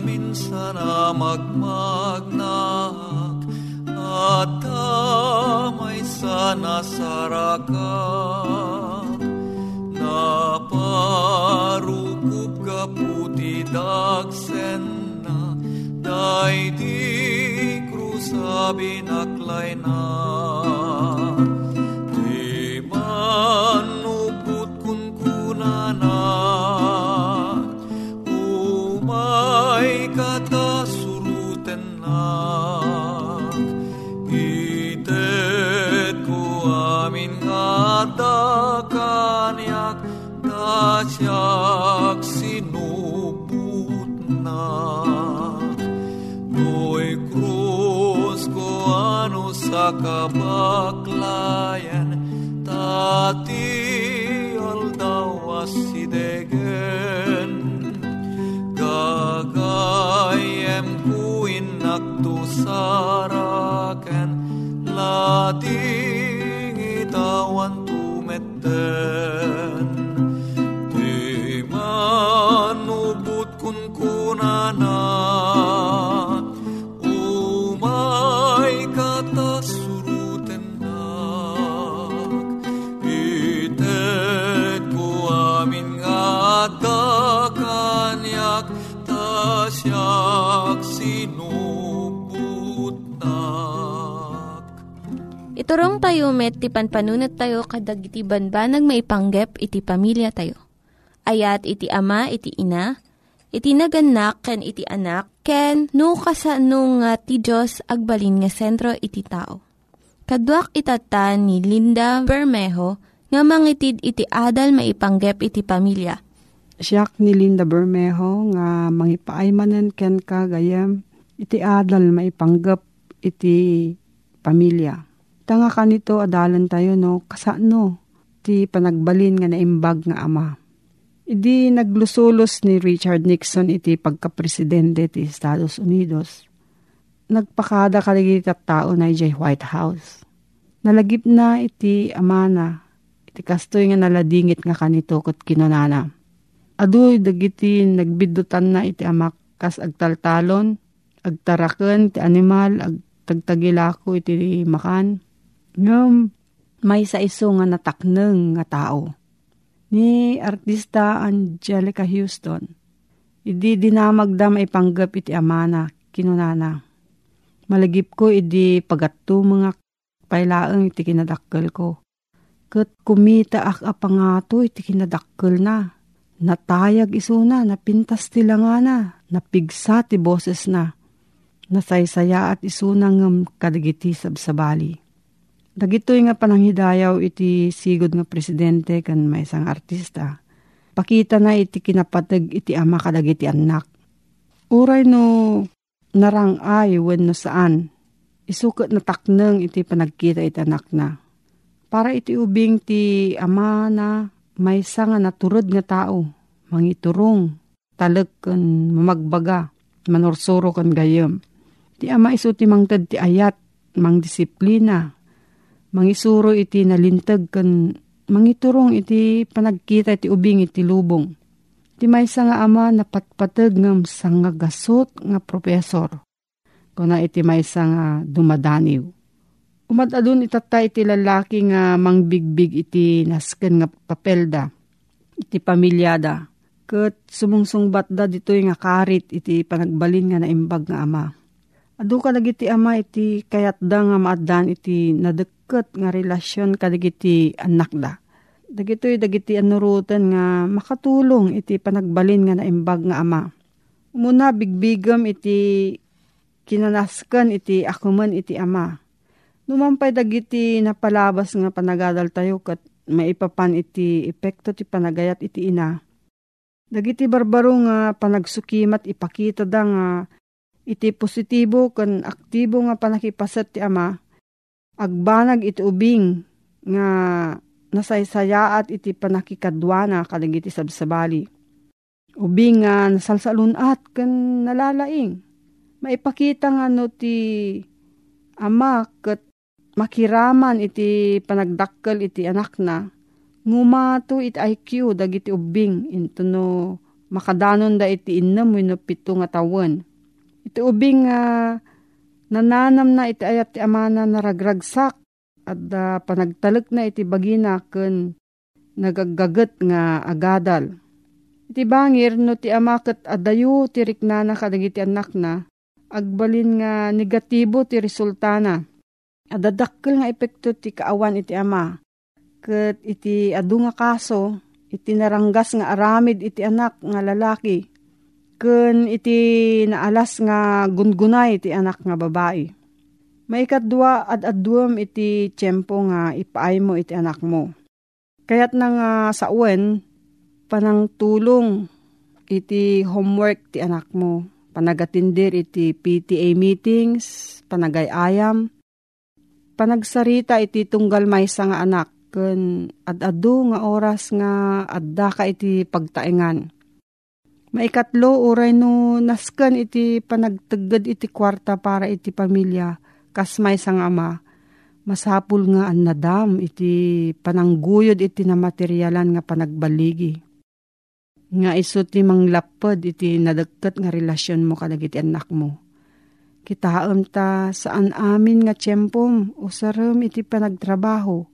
Idi namin sana magmagnak at damay sana sarakan naparukup ka puti dagsen na day di krusabi naklay na siyak sinubut na. No'y krus ko ano sa kabaklayan Tati aldawas si degen Gagayem ku inakto saraken Lating itawan kunana Umay kata suruten nak Itet ko amin nga da kanyak Ta siyak sinubut nak Iturong tayo met, ti panpanunat tayo kadag iti banbanag maipanggep iti pamilya tayo. Ayat iti ama, iti ina, iti naganak, ken iti anak, ken no kasano nga ti Diyos agbalin nga sentro iti tao. Kaduak itata ni Linda Bermejo nga mangitid iti adal maipanggep iti pamilya. Siyak ni Linda Bermejo nga mangipaaymanen ken ka gayam iti adal maipanggap iti pamilya. Tanga kanito adalan tayo no kasano ti panagbalin nga naimbag nga ama. Idi naglusulos ni Richard Nixon iti pagkapresidente ti Estados Unidos. Nagpakada kaligit at tao na ijay White House. Nalagip na iti amana, iti kastoy nga naladingit nga kanito kat kinunana. Aduy dagiti nagbidutan na iti amak kas agtaltalon, agtaraken ti animal, agtagtagilako iti makan. Ngam, may sa iso nga natakneng nga tao. Ni artista Angelica Houston, idi dinamagda maipanggap iti amana, kinunana. Malagip ko idi pagatto mga pailaang iti kinadakkel ko. Kat kumita ak apangato iti kinadakkel na. Natayag isuna, napintas ti nga na, napigsa ti boses na. Nasaysaya at isuna ng kadagiti sabsabali. Dagitoy nga pananghidayaw iti sigod nga presidente kan may isang artista. Pakita na iti kinapatag iti ama kadagiti anak. Uray no narangay when no saan. Isukat na takneng iti panagkita iti anak na. Para iti ubing ti ama na may nga naturod nga tao. Mangiturong, talag kan mamagbaga, manorsoro kan gayam. Ti ama iso ti mangtad ti ayat, mang disiplina, mangisuro iti nalintag kan mangiturong iti panagkita iti ubing iti lubong. Iti maysa nga ama napatpatag ngam nga gasot nga profesor. Kuna iti maysa nga dumadaniw. Umadadun itatay iti lalaki nga mangbigbig iti nasken nga papelda. Iti pamilyada. Kat sumungsungbat da dito'y nga karit iti panagbalin nga naimbag nga ama. Adu ka iti ama iti kayat da nga maadan iti nadek ket nga relasyon kadagiti anak da. Dagitoy dagiti anurutan nga makatulong iti panagbalin nga naimbag nga ama. Umuna bigbigam iti kinanaskan iti akuman iti ama. Numampay dagiti napalabas nga panagadal tayo kat maipapan iti epekto ti panagayat iti ina. Dagiti barbaro nga panagsukimat ipakita da nga iti positibo kan aktibo nga panakipasat ti ama agbanag iti ubing nga nasaysayaat iti panakikadwana kadag iti sabsabali. Ubing nga nasalsalunat kan nalalaing. Maipakita nga no ti ama kat makiraman iti panagdakkel iti anak na. Ngumato iti IQ dagiti ubing into no makadanon da iti innam no pito nga tawen. Iti ubing nga uh, Nananam na iti ayat ti amana naragragsak at uh, panagtalek na iti bagina ken nagagagat nga agadal. Iti bangir no ti amaket adayo ti riknana kadagiti anak na agbalin nga negatibo ti resultana. Adadakkel nga epekto ti kaawan iti ama. Ket iti adu nga kaso iti naranggas nga aramid iti anak nga lalaki Kun iti naalas nga gungunay iti anak nga babae. May kadwa at adwam iti tiyempo nga ipaay mo iti anak mo. Kayat na nga sa uwen, panang tulong iti homework ti anak mo. Panagatindir iti PTA meetings, panagayayam, panagsarita iti tunggal maysa nga anak, kun ad-adu nga oras nga adda ka iti pagtaengan Maikatlo, uray no naskan iti panagtagad iti kwarta para iti pamilya, kasmay sang ama. Masapul nga an nadam iti panangguyod iti na materyalan nga panagbaligi. Nga iso ti manglapad iti nadagkat nga relasyon mo kadag iti anak mo. Kitaam ta saan amin nga tiyempom o saram iti panagtrabaho.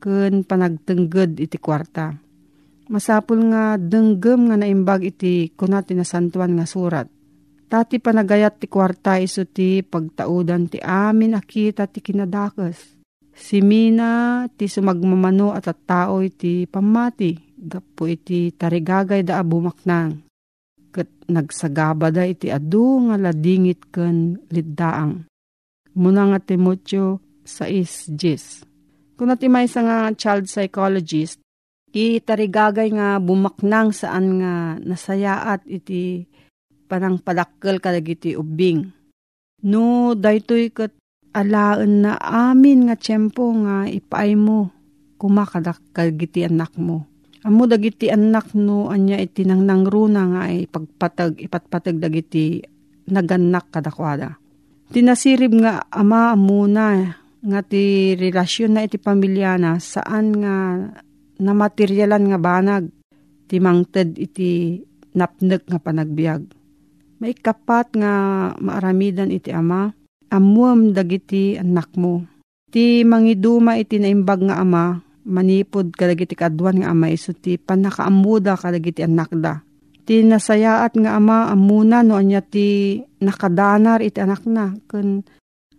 Kun panagtengged iti kwarta Masapul nga denggem nga naimbag iti kunat tinasantuan nga surat. Tati panagayat ti kwarta iso ti pagtaudan ti amin akita ti kinadakes. Si Mina ti sumagmamano at at tao iti pamati. Gapo iti tarigagay da abumaknang. Kat nagsagaba da iti adu nga ladingit ken liddaang. Muna nga Timotyo 6.10 Kung natin may nga child psychologist, itarigagay nga bumaknang saan nga nasayaat iti panang padakkel kadag iti ubing. No, daytoy kat alaan na amin nga tiyempo nga ipaay mo kumakadak kagiti anak mo. Amo dagiti anak no anya iti nang nangruna nga ay pagpatag ipatpatag dagiti naganak kadakwada. Tinasirib nga ama amuna nga ti relasyon na iti pamilya na saan nga na materyalan nga banag ti mangted iti napnek nga panagbiag. May kapat nga maaramidan iti ama, amuam dagiti anak mo. Iti mangiduma iti naimbag nga ama, manipod kadagiti kadwan nga ama iso ti panakaamuda kadagiti anak da. Ti nasayaat nga ama amuna no anya ti nakadanar iti anak na. Kun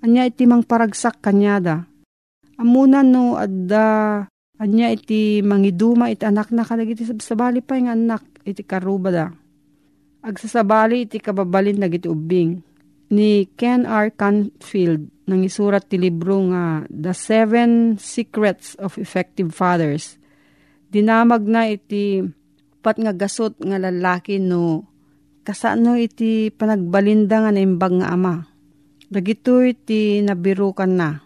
anya iti mang paragsak kanyada. Amuna no adda anya iti mangiduma iti anak na kadagiti sabali pa nga anak iti karubada. Agsasabali iti kababalin dagiti ubing. Ni Ken R. Canfield nang isurat ti libro nga The Seven Secrets of Effective Fathers. Dinamag na iti pat nga gasot nga lalaki no kasano iti panagbalinda nga naimbag nga ama. Dagito iti nabirukan na.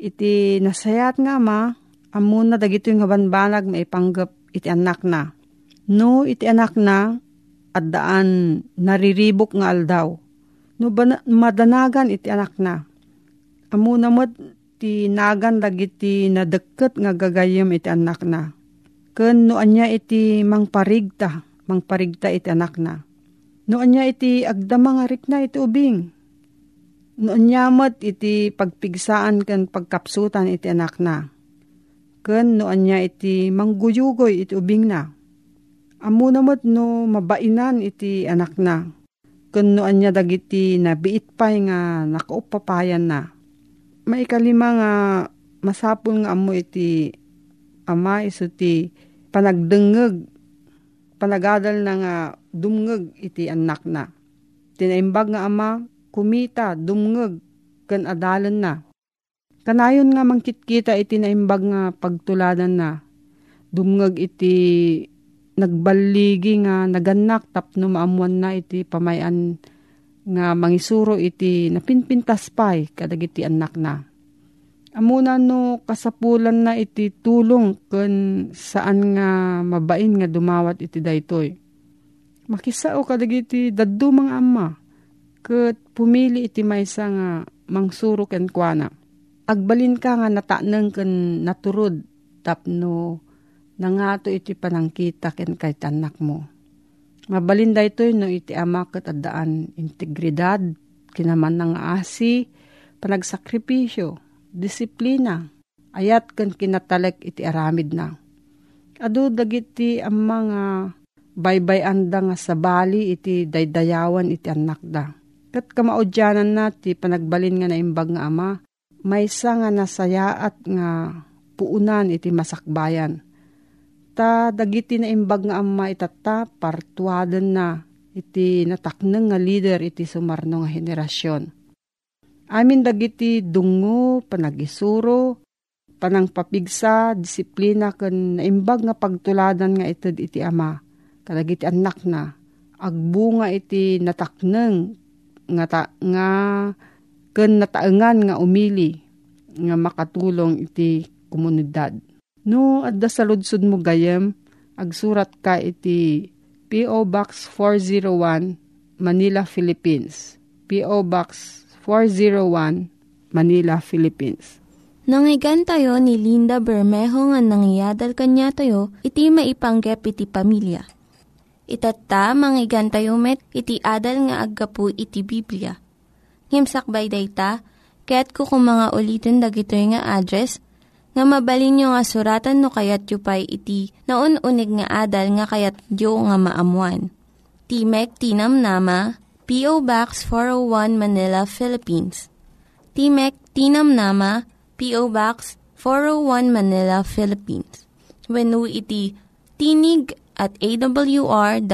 Iti nasayat nga ama, amuna dagito yung banbanag maipanggap iti anak na. No iti anak na, at daan nariribok nga aldaw. No madanagan iti anak na Amo namot ti nagan dagiti nadeket nga gagayem iti anak na. Ken no anya iti mangparigta, mangparigta iti anak na. No anya iti agdama nga na iti ubing. No anya iti pagpigsaan ken pagkapsutan iti anak na. Ken no anya iti mangguyugoy iti ubing na. Amo namot no mabainan iti anak na. Ken no anya dagiti nabiit pay nga nakaupapayan na maikalima nga masapul nga amo iti ama iso ti panagdengeg panagadal na nga dumngeg iti anak na. Tinaimbag nga ama kumita dumngeg ken adalan na. Kanayon nga mangkitkita iti naimbag nga pagtuladan na. Dumngeg iti nagbaligi nga naganak tapno maamuan na iti pamayan nga mangisuro iti napinpintas pay kadagiti anak na. Amuna no kasapulan na iti tulong ken saan nga mabain nga dumawat iti daytoy. Makisao kadagiti daddu mga amma ket pumili iti maysa nga mangsuro ken kuana. Agbalin ka nga nataneng ken naturod tapno nangato iti panangkita ken kay tanak mo Mabalinda ito no iti ama kat adaan integridad, kinaman ng asi, panagsakripisyo, disiplina, ayat kan kinatalek iti aramid na. Ado dagiti ang mga baybay anda nga sa bali iti daydayawan iti anak da. Kat kamaudyanan na ti panagbalin nga naimbag nga ama, may nga nasayaat nga puunan iti masakbayan ta dagiti na imbag nga amma itata partuaden na iti natakneng nga leader iti sumarno nga henerasyon. Amin dagiti dungo, panagisuro, panang papigsa, disiplina ken naimbag nga pagtuladan nga ited iti ama. Kadagiti anak na agbunga iti natakneng nga ta, nga ken nataengan nga umili nga makatulong iti komunidad No, adda sa ludsud mo gayem, agsurat ka iti P.O. Box 401, Manila, Philippines. P.O. Box 401, Manila, Philippines. Nangyigan tayo ni Linda Bermejo nga nangyadal kanya tayo, iti maipanggep iti pamilya. Itatta, manggigan tayo met, iti adal nga aggapu iti Biblia. Ngimsakbay day ta, kaya't kukumanga ulitin dagito nga address nga mabalin nyo nga suratan no kayat yu pa'y iti na unig nga adal nga kayat yu nga maamuan. Timek Tinam Nama, P.O. Box 401 Manila, Philippines. Timek Tinam Nama, P.O. Box 401 Manila, Philippines. When iti tinig at awr.org.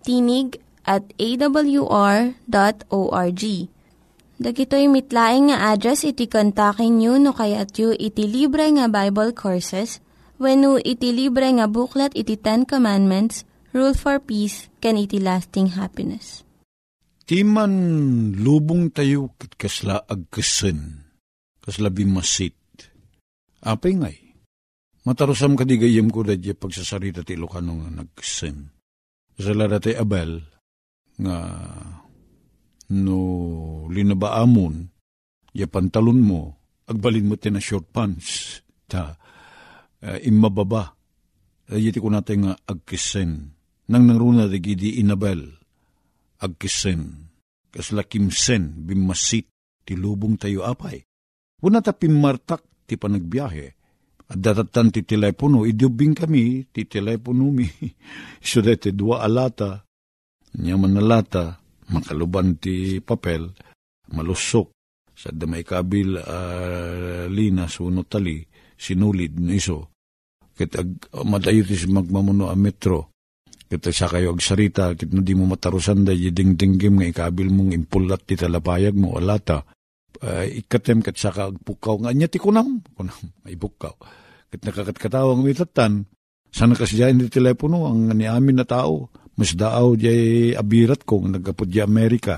Tinig at awr.org Dagitoy mitlaing nga address iti kontakin nyo no kayat yu iti libre nga Bible Courses when no iti libre nga buklat iti Ten Commandments, Rule for Peace, can iti lasting happiness. Timan lubong tayo kasla agkasen, kasla bimasit. Apay ngay, matarusam kadigayam ko dadya pagsasarita ti Ilocano nga nagkasen. Sa lada Abel, nga no linabaamon, ya pantalon mo, agbalin mo na short pants, ta uh, imababa. Ayiti ko natin nga agkisen. Nang nangruna di inabel, agkisen. Kaslakimsen, bimasit, tilubong tayo apay. Una ta pimartak ti panagbiyahe. At datatan ti telepono, idubing kami, ti telepono mi. so dete dua alata, nyaman alata, makaluban ti papel, malusok, sa damay kabil uh, linas uno tali, sinulid no iso. Kit ag, madayo ti magmamuno a metro, Kita sa kayo agsarita, kit no di mo matarusan da ding-dinggim nga ikabil mong impulat ti talapayag mo alata. Uh, ikatem kat sa agpukaw nga niya ti kunam, kunam, may bukaw. Kit nakakatkatawang mitatan, sana kasi dyan telepono ang ni amin na tao, mas daaw di abirat kong nagkapod di Amerika.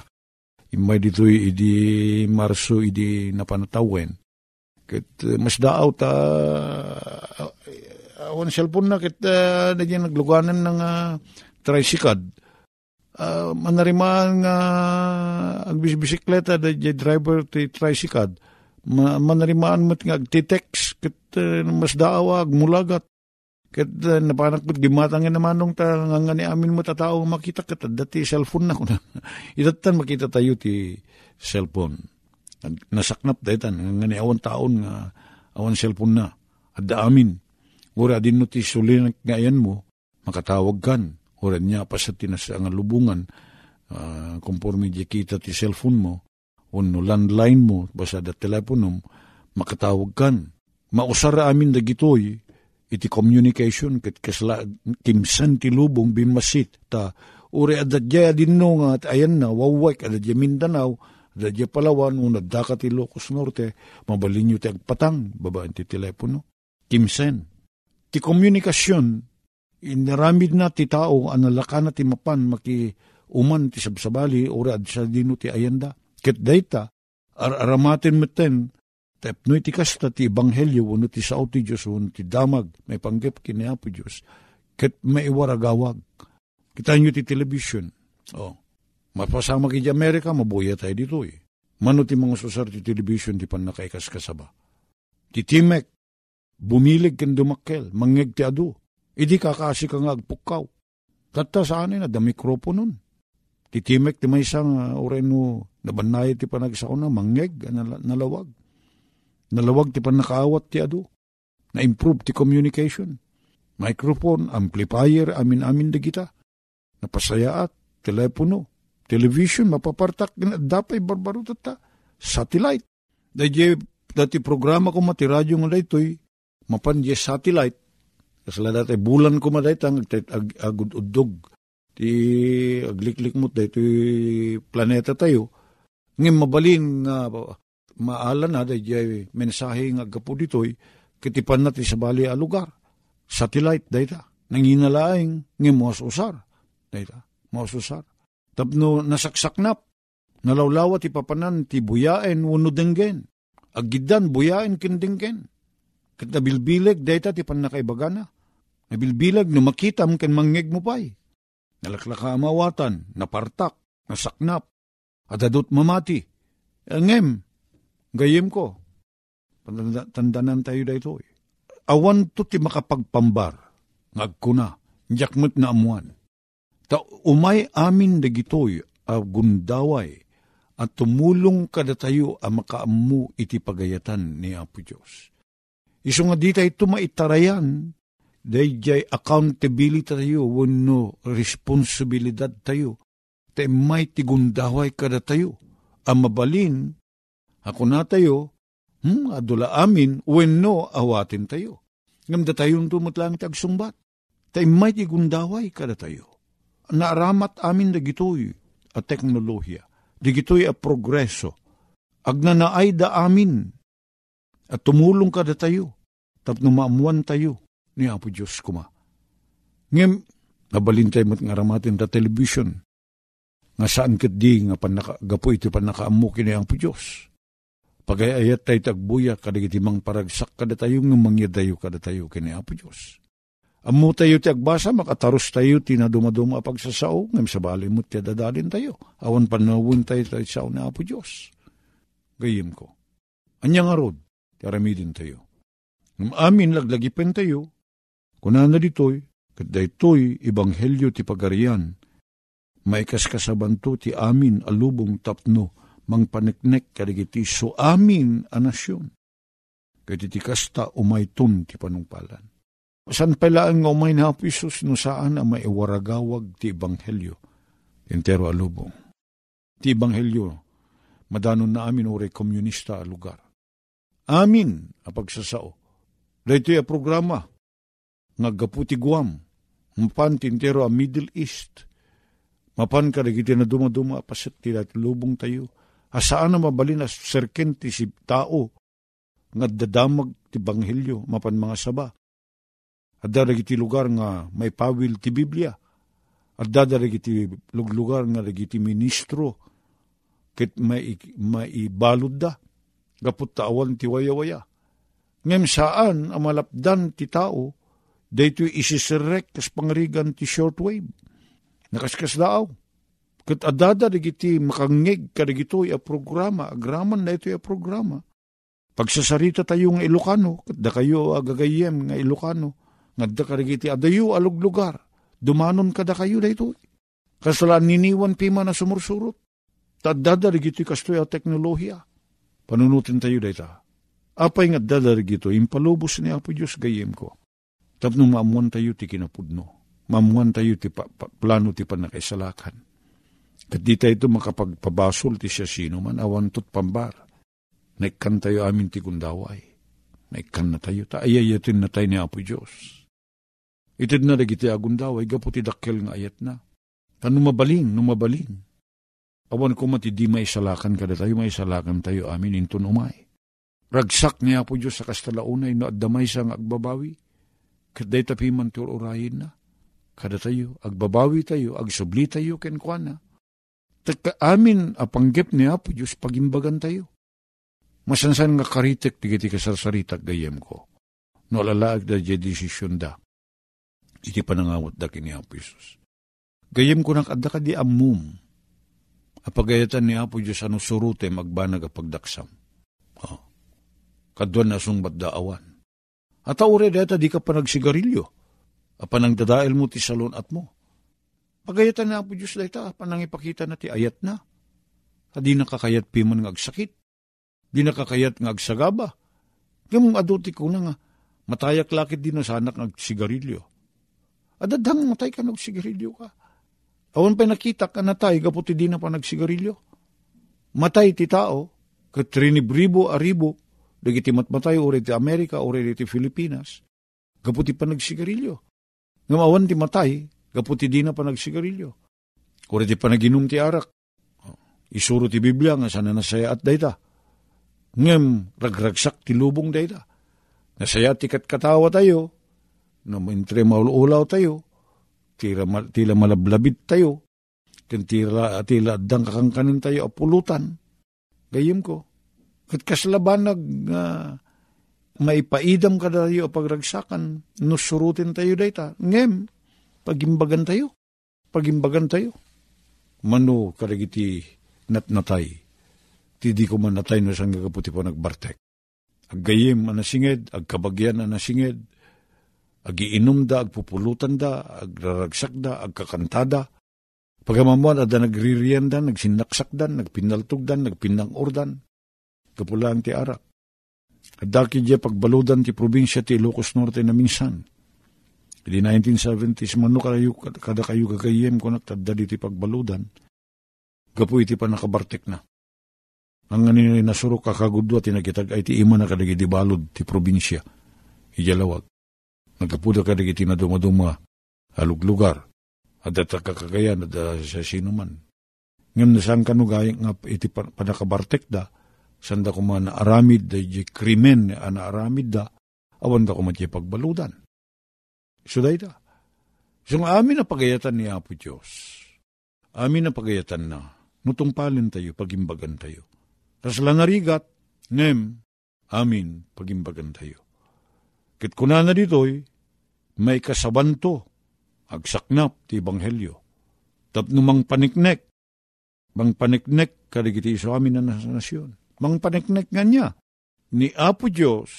Imay dito idi Marso idi napanatawen. Kit mas daaw ta awan cellphone na kit uh, na dyan nagluganan ng uh, tricycad. Uh, manarimaan nga uh, agbisikleta da dyan driver ti tricycad. Ma, manarimaan mo nga agtitext kit uh, mas daawag mulagat. Kat uh, napanak mo gimatangin naman nung ta nga ni amin mo tatao makita kat dati cellphone na ko na. Itatan makita tayo ti cellphone. Nasaknap daytan nga ni awan taon nga awan cellphone na. Adda amin Ura din no ti sulinak ngayon mo, makatawag kan. Ura niya pa sa tinasa nga lubungan, uh, conforme di kita ti cellphone mo, uno landline mo, basta da teleponom, makatawag kan. Mausara amin da gitoy, iti communication ket kasla kimsan ti lubong bimasit ta uri adadya din no nga at ayan na wawak adadya Mindanao adadya Palawan una daka ti Locos Norte mabalin nyo ti agpatang babaan ti telepono kimsen ti komunikasyon, inaramid na ti tao, analaka na ti mapan, maki uman ti sabsabali, orad sa dino ti ayanda. Ket dayta, ar aramatin meten, tapno ti kasta ti ebanghelyo, uno ti sao ti Diyos, uno ti damag, may panggap kini Apo Diyos. Ket may iwaragawag. Kita nyo ti television. Oh. Mapasama ki Amerika, mabuya tayo dito eh. Mano ti mga susar ti television, ti pan nakaikas kasaba. Ti Timek, bumilig ken dumakkel, mangeg ti adu. Idi kakasi ka nga agpukaw. Tata saan na, da mikroponon. Titimek ti may isang uh, oreno nabanay ti panagsa ko na mangeg, nalawag. Nalawag ti panakaawat ti adu. Na-improve ti communication. Microphone, amplifier, amin-amin da kita. Napasayaat, telepono, television, mapapartak, dapay barbaro tata. Satellite. Dahil dati programa ko matiradyo nga daytoy, mapan di satellite, kasala dati bulan ko maday tang ag, ag, agududog, ti agliklik mo dahito planeta tayo, ngem mabalin nga maala na dahil mensahe nga gapo ditoy, kitipan na ti sa bali a lugar. Satellite dayta. Nanginalaing ngem mo usar. Dayta. Mo usar. Tapno nasaksaknap. Nalawlawa ti papanan ti buyaen wano denggen. Agidan buyaen kindenggen. Kat nabilbilag, dayta ti pan nakaibagana. Nabilbilag, no makitam ken mangeg mo pa'y. Nalaklaka amawatan, napartak, nasaknap, adadot mamati. Angem, gayem ko. Tandanan tayo dayto. Awan to ti makapagpambar, ngagkuna, jakmet na amuan. Ta umay amin dagitoy a gundaway at tumulong kada tayo a makaamu iti pagayatan ni Apo Diyos. Iso nga di tayo tumaitarayan, dahil accountability tayo, wano responsibilidad tayo. Tay may tigundaway kada tayo. Ang mabalin, ako na tayo, hmm, adula amin, wano awatin tayo. Ngamda tayong tumutlang tagsumbat. Tay may tigundaway kada tayo. Naaramat amin na gitoy a teknolohiya. Di gitoy a progreso. Agnanaay da amin at tumulong ka da tayo, tapno maamuan tayo ni Apo Diyos kuma. Ngem, nabalin tayo mat nga ramatin ta television, nga saan kat di nga panakagapo iti panakaamu kini Apo Diyos. Pagayayat tayo tagbuya, kadagiti mang paragsak kada tayo, nga mangyadayo kada tayo kini Apo Diyos. Amu tayo ti agbasa, makataros tayo, tinadumaduma pagsasao, ngem sa bali mo ti dadalin tayo. Awan panawin tayo tayo sa ni Apo Diyos. Gayim ko. Anyang arod, karamidin tayo. Ngam amin laglagipen tayo, kuna na ditoy, kat daytoy ibanghelyo ti pagarian, maikas kasabanto ti amin alubong tapno, mang paniknek kadagiti so amin a nasyon. Kaya ti kasta umayton ti panungpalan. San pala ang umay na Isus no saan ang maiwaragawag ti Ebanghelyo. Entero alubong. Ti Ebanghelyo, madanon na amin ore komunista a lugar. Amin a pagsasao. Dito a programa, nga gaputi Guam, mapan tintero a Middle East, mapan ka na dumaduma pasit ti lubong tayo, asaan na mabalin as serken si tao, nga dadamag ti Banghilyo, mapan mga saba. At daragiti lugar nga may pawil ti Biblia. At dadaragiti lugar nga ragiti ministro, kit may, may balod da, gapot taawan ti waya-waya. Ngem saan ang malapdan ti tao, dayto isisirek kas pangrigan ti shortwave. Nakaskas daaw. Kat adada digiti makangig kadigito a programa, agraman na ito a programa. Pagsasarita tayo nga Ilocano, kat da kayo agagayem nga Ilocano, nga da karigiti adayo alog lugar, dumanon kada kayo dayto. Kasala niniwan pima na sumursurot. Tadada digiti kastoy a teknolohiya. Panunutin tayo dayta. Apay nga dadarig ito, impalubos ni Apo Diyos gayem ko. Tapno maamuan tayo ti kinapudno. Maamuan tayo ti pa, pa, plano ti panakaisalakan. Kat di tayo makapagpabasol ti siya sino man, awan tot pambar. Naikkan tayo amin ti kundaway. Naikkan na tayo, ta ayayatin na tayo ni Apo Diyos. Itid na dagiti agundaway, gaputi dakkel nga ayat na. Tano mabalin, numabalin. Awan ko mati di may salakan kada tayo, may salakan tayo amin inton umay. Ragsak niya po Diyos sa kastalaunay no addamay sa agbabawi. Kaday tapi man urayin na. Kada tayo, agbabawi tayo, agsubli tayo kenkwana. Taka amin apanggip niya po Diyos pagimbagan tayo. Masansan nga karitek tigiti kasarsaritak gayem ko. No alalaag da je desisyon da. Iti panangawat da kini Apo Isus. Gayem ko nakadda ka di amum apagayatan ni Apo Diyos ano surute magbanag apagdaksam. Oh. Kadwan na sungbat daawan. At aure deta di ka pa nagsigarilyo. Apanang dadael mo ti salon at mo. Pagayatan na Apo Diyos deta, apanang ipakita na ti ayat na. Adi nakakayat piman ng agsakit. Di nakakayat ng agsagaba. Yung aduti ko na nga, matayak lakit din na sanak ng sigarilyo. Adadang matay ka ng sigarilyo ka Awan pa nakita ka na tayo, kaputi di na pa nagsigarilyo. Matay ti tao, katrinibribo aribo, dagiti matmatay uri ti Amerika, uri ti Pilipinas, kaputi pa nagsigarilyo. Ngamawan ti matay, kaputi di na pa nagsigarilyo. Uri ti panaginom ti arak. Isuro ti Biblia nga sana nasaya at dayta. Ngem, ragragsak ti lubong dayta. Nasaya ti katawa tayo, na mintre maululaw tayo, tira, tila malablabid tayo, ken tira, tila adang kakangkanin tayo apulutan. Gayim ko. Kat kaslabanag uh, maipaidam ka tayo pagragsakan, nusurutin tayo dayta. Ngem, pagimbagan tayo. Pagimbagan tayo. Mano karagiti natnatay. Tidi ko man natay no sang kaputi po nagbartek. Aggayim anasinged, agkabagyan anasinged, agiinom da, agpupulutan da, agraragsak da, agkakantada. Pagamamuan, ada nagririyan da, nagsinaksak da, nagpinaltog da, nagpinangordan. Kapulang ti arak. Adaki diya pagbaludan ti probinsya ti Ilocos Norte na minsan. Di 1970s, mano kayo, kada kayo gagayem ko naktadda di ti pagbaludan. Gapu iti pa nakabartek na. Ang nga nasuro kakagudwa tinagitag ay ti ima na kadagi di balod ti probinsya. Ijalawag. Nagkapuda ka digiti na dumaduma aluglugar. At at kakagayan at sa sinuman. Ngayon nasan ka nugay nga iti panakabartek da, sanda ko man aramid da krimen na aramid da, awan da ko man pagbaludan. So da ita. So nga amin na pagayatan ni Apo Diyos. Amin na pagayatan na. Nutungpalin tayo, pagimbagan tayo. Tas lanarigat, nem, amin, pagimbagan tayo. Kit kuna na dito'y, may kasabanto, agsaknap ti Ebanghelyo. Tapno mang paniknek, mang paniknek kadigiti sa amin na nasyon. Mang paniknek nga niya, ni Apo Diyos,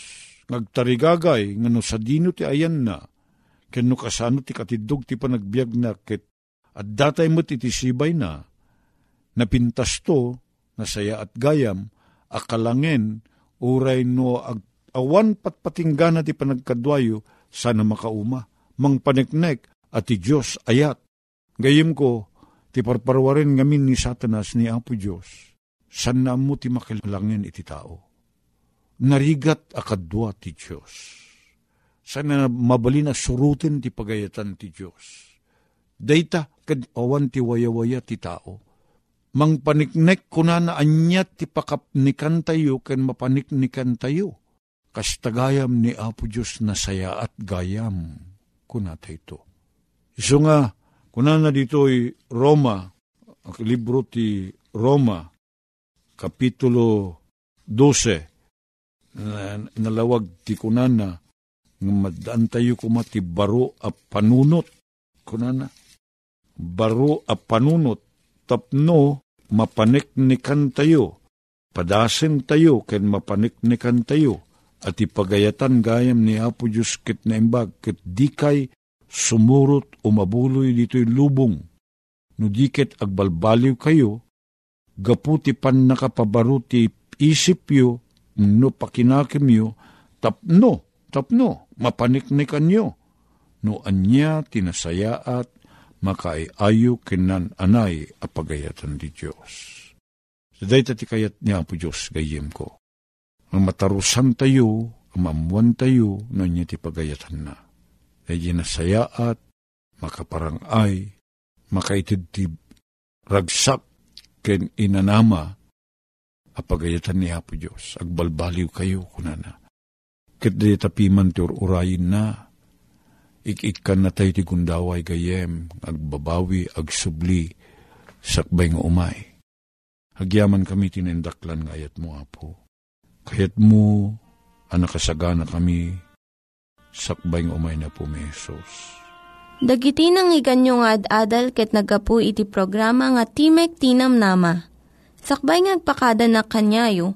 ngagtarigagay, nga no sa dino ti ayan na, ken no kasano ti katidog ti panagbiag na ket at datay mo ti sibay na, napintas to, nasaya at gayam, akalangin, uray no ag awan patpatinggan ti panagkadwayo, sana makauma, mang paniknek at ti Diyos ayat. Gayim ko, ti parparwarin ngamin ni Satanas ni Apo Diyos, san na mo ti makilangin iti tao. Narigat akadwa ti Diyos. San na mabali na surutin ti pagayatan ti Diyos. Dayta kad awan ti wayawaya ti tao mang paniknek kuna na anyat ti pakapnikan tayo ken mapaniknikan tayo. Kas tagayam ni Apo Diyos na saya at gayam kuna ito. Iso nga, kuna na dito'y Roma, ang libro ti Roma, Kapitulo 12, na, nalawag ti kunana, nga madaan tayo kumati baro a panunot, kunana, baro a panunot, tapno mapaniknikan tayo, padasin tayo, ken mapaniknikan tayo, at ipagayatan gayam ni Apo Diyos kit na imbag, kit di kay sumurot o mabuloy dito'y lubong. No dikit agbalbaliw kayo, gaputi pan nakapabaruti isip yo, no pakinakim yo, tapno, tapno, mapaniknikan yo. No anya tinasayaat makaiayo kinan anay apagayatan di Diyos. So, ti kayat niya po Diyos gayim ko. Ang matarusan tayo, ang mamuan tayo, no niya ti pagayatan na. Dahil nasayaat, makaparangay, makaitid ti ragsak, ken inanama, apagayatan niya po Diyos. Agbalbaliw kayo kunana. Ket di tapiman ti urayin na, ikikan na tayo ti gundaway gayem, agbabawi, agsubli, sakbay nga umay. Hagyaman kami tinendaklan nga ayat mo, Apo. Kayat mo, anakasagana kami, sakbay nga umay na po, Mesos. Dagiti nang iganyo nga ad-adal ket nagapu iti programa nga Timek Tinam Nama. Sakbay ngagpakada na kanyayo,